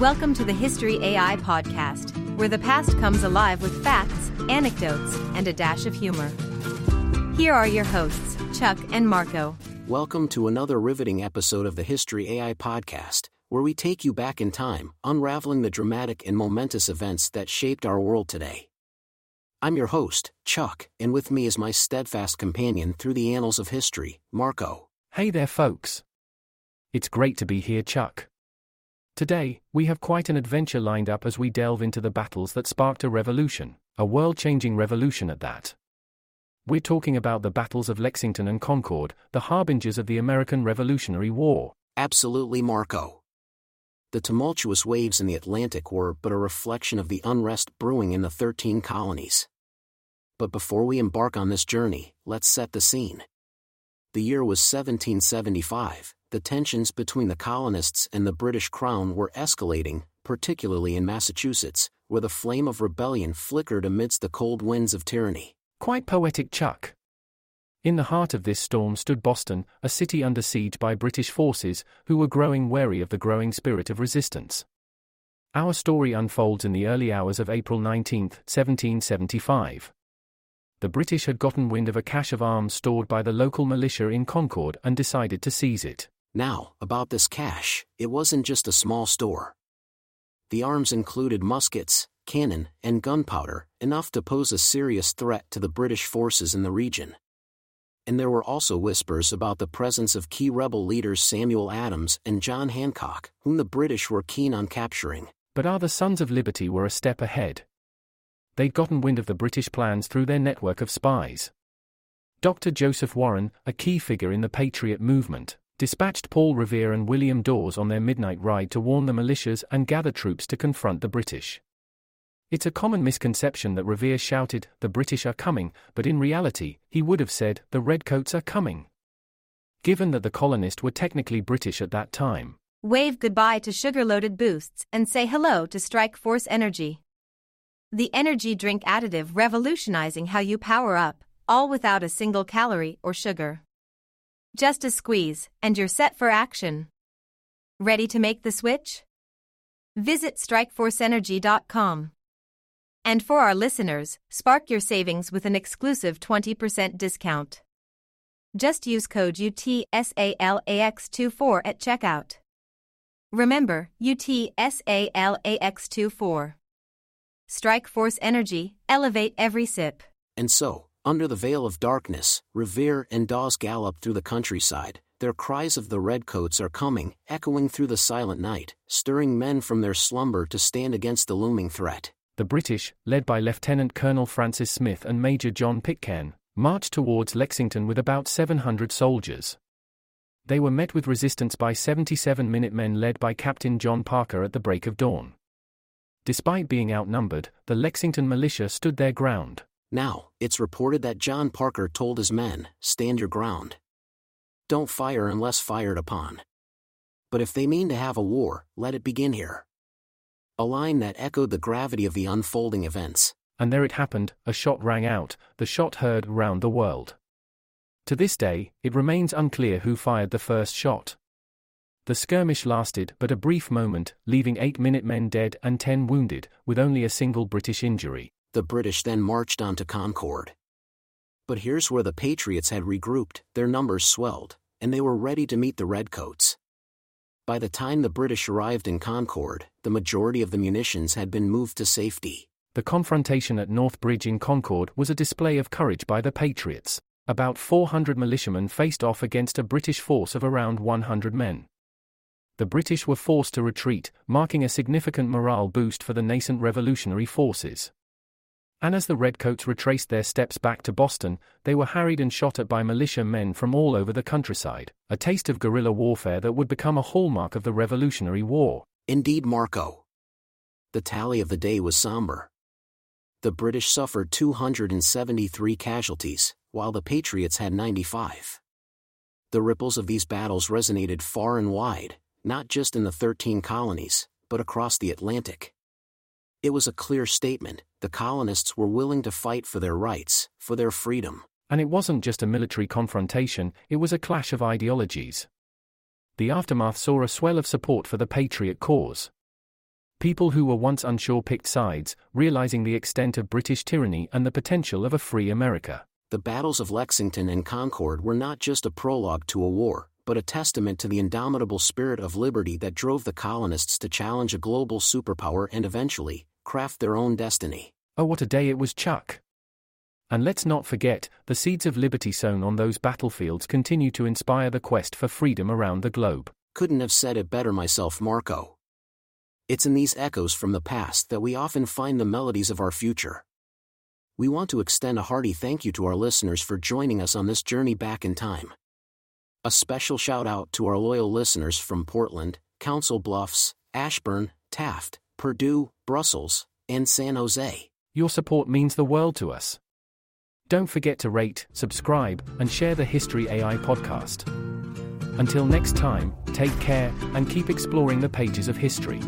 Welcome to the History AI podcast, where the past comes alive with facts, anecdotes, and a dash of humor. Here are your hosts, Chuck and Marco. Welcome to another riveting episode of the History AI podcast, where we take you back in time, unraveling the dramatic and momentous events that shaped our world today. I'm your host, Chuck, and with me is my steadfast companion through the annals of history, Marco. Hey there, folks. It's great to be here, Chuck. Today, we have quite an adventure lined up as we delve into the battles that sparked a revolution, a world changing revolution at that. We're talking about the battles of Lexington and Concord, the harbingers of the American Revolutionary War. Absolutely, Marco. The tumultuous waves in the Atlantic were but a reflection of the unrest brewing in the 13 colonies. But before we embark on this journey, let's set the scene. The year was 1775, the tensions between the colonists and the British Crown were escalating, particularly in Massachusetts, where the flame of rebellion flickered amidst the cold winds of tyranny. Quite poetic, Chuck. In the heart of this storm stood Boston, a city under siege by British forces, who were growing wary of the growing spirit of resistance. Our story unfolds in the early hours of April 19, 1775. The British had gotten wind of a cache of arms stored by the local militia in Concord and decided to seize it. Now, about this cache, it wasn't just a small store. The arms included muskets, cannon, and gunpowder, enough to pose a serious threat to the British forces in the region. And there were also whispers about the presence of key rebel leaders Samuel Adams and John Hancock, whom the British were keen on capturing. But our the Sons of Liberty were a step ahead. They'd gotten wind of the British plans through their network of spies. Dr. Joseph Warren, a key figure in the Patriot movement, dispatched Paul Revere and William Dawes on their midnight ride to warn the militias and gather troops to confront the British. It's a common misconception that Revere shouted, The British are coming, but in reality, he would have said, The Redcoats are coming. Given that the colonists were technically British at that time. Wave goodbye to sugar loaded boosts and say hello to Strike Force Energy. The energy drink additive revolutionizing how you power up, all without a single calorie or sugar. Just a squeeze, and you're set for action. Ready to make the switch? Visit strikeforceenergy.com. And for our listeners, spark your savings with an exclusive 20% discount. Just use code UTSALAX24 at checkout. Remember, UTSALAX24. Strike Force Energy, elevate every sip. And so, under the veil of darkness, Revere and Dawes galloped through the countryside, their cries of the redcoats are coming, echoing through the silent night, stirring men from their slumber to stand against the looming threat. The British, led by Lieutenant Colonel Francis Smith and Major John Pitcairn, marched towards Lexington with about 700 soldiers. They were met with resistance by 77 Minutemen led by Captain John Parker at the break of dawn. Despite being outnumbered, the Lexington militia stood their ground. Now, it's reported that John Parker told his men, Stand your ground. Don't fire unless fired upon. But if they mean to have a war, let it begin here. A line that echoed the gravity of the unfolding events. And there it happened, a shot rang out, the shot heard round the world. To this day, it remains unclear who fired the first shot. The skirmish lasted but a brief moment, leaving eight Minutemen dead and ten wounded, with only a single British injury. The British then marched on to Concord. But here's where the Patriots had regrouped, their numbers swelled, and they were ready to meet the Redcoats. By the time the British arrived in Concord, the majority of the munitions had been moved to safety. The confrontation at North Bridge in Concord was a display of courage by the Patriots. About 400 militiamen faced off against a British force of around 100 men. The British were forced to retreat, marking a significant morale boost for the nascent revolutionary forces. And as the Redcoats retraced their steps back to Boston, they were harried and shot at by militia men from all over the countryside, a taste of guerrilla warfare that would become a hallmark of the Revolutionary War. Indeed, Marco. The tally of the day was somber. The British suffered 273 casualties, while the Patriots had 95. The ripples of these battles resonated far and wide, not just in the 13 colonies, but across the Atlantic. It was a clear statement the colonists were willing to fight for their rights, for their freedom. And it wasn't just a military confrontation, it was a clash of ideologies. The aftermath saw a swell of support for the Patriot cause. People who were once unsure picked sides, realizing the extent of British tyranny and the potential of a free America. The battles of Lexington and Concord were not just a prologue to a war, but a testament to the indomitable spirit of liberty that drove the colonists to challenge a global superpower and eventually, craft their own destiny. Oh, what a day it was, Chuck! And let's not forget, the seeds of liberty sown on those battlefields continue to inspire the quest for freedom around the globe. Couldn't have said it better myself, Marco. It's in these echoes from the past that we often find the melodies of our future. We want to extend a hearty thank you to our listeners for joining us on this journey back in time. A special shout out to our loyal listeners from Portland, Council Bluffs, Ashburn, Taft, Purdue, Brussels, and San Jose. Your support means the world to us. Don't forget to rate, subscribe, and share the History AI podcast. Until next time, take care and keep exploring the pages of history.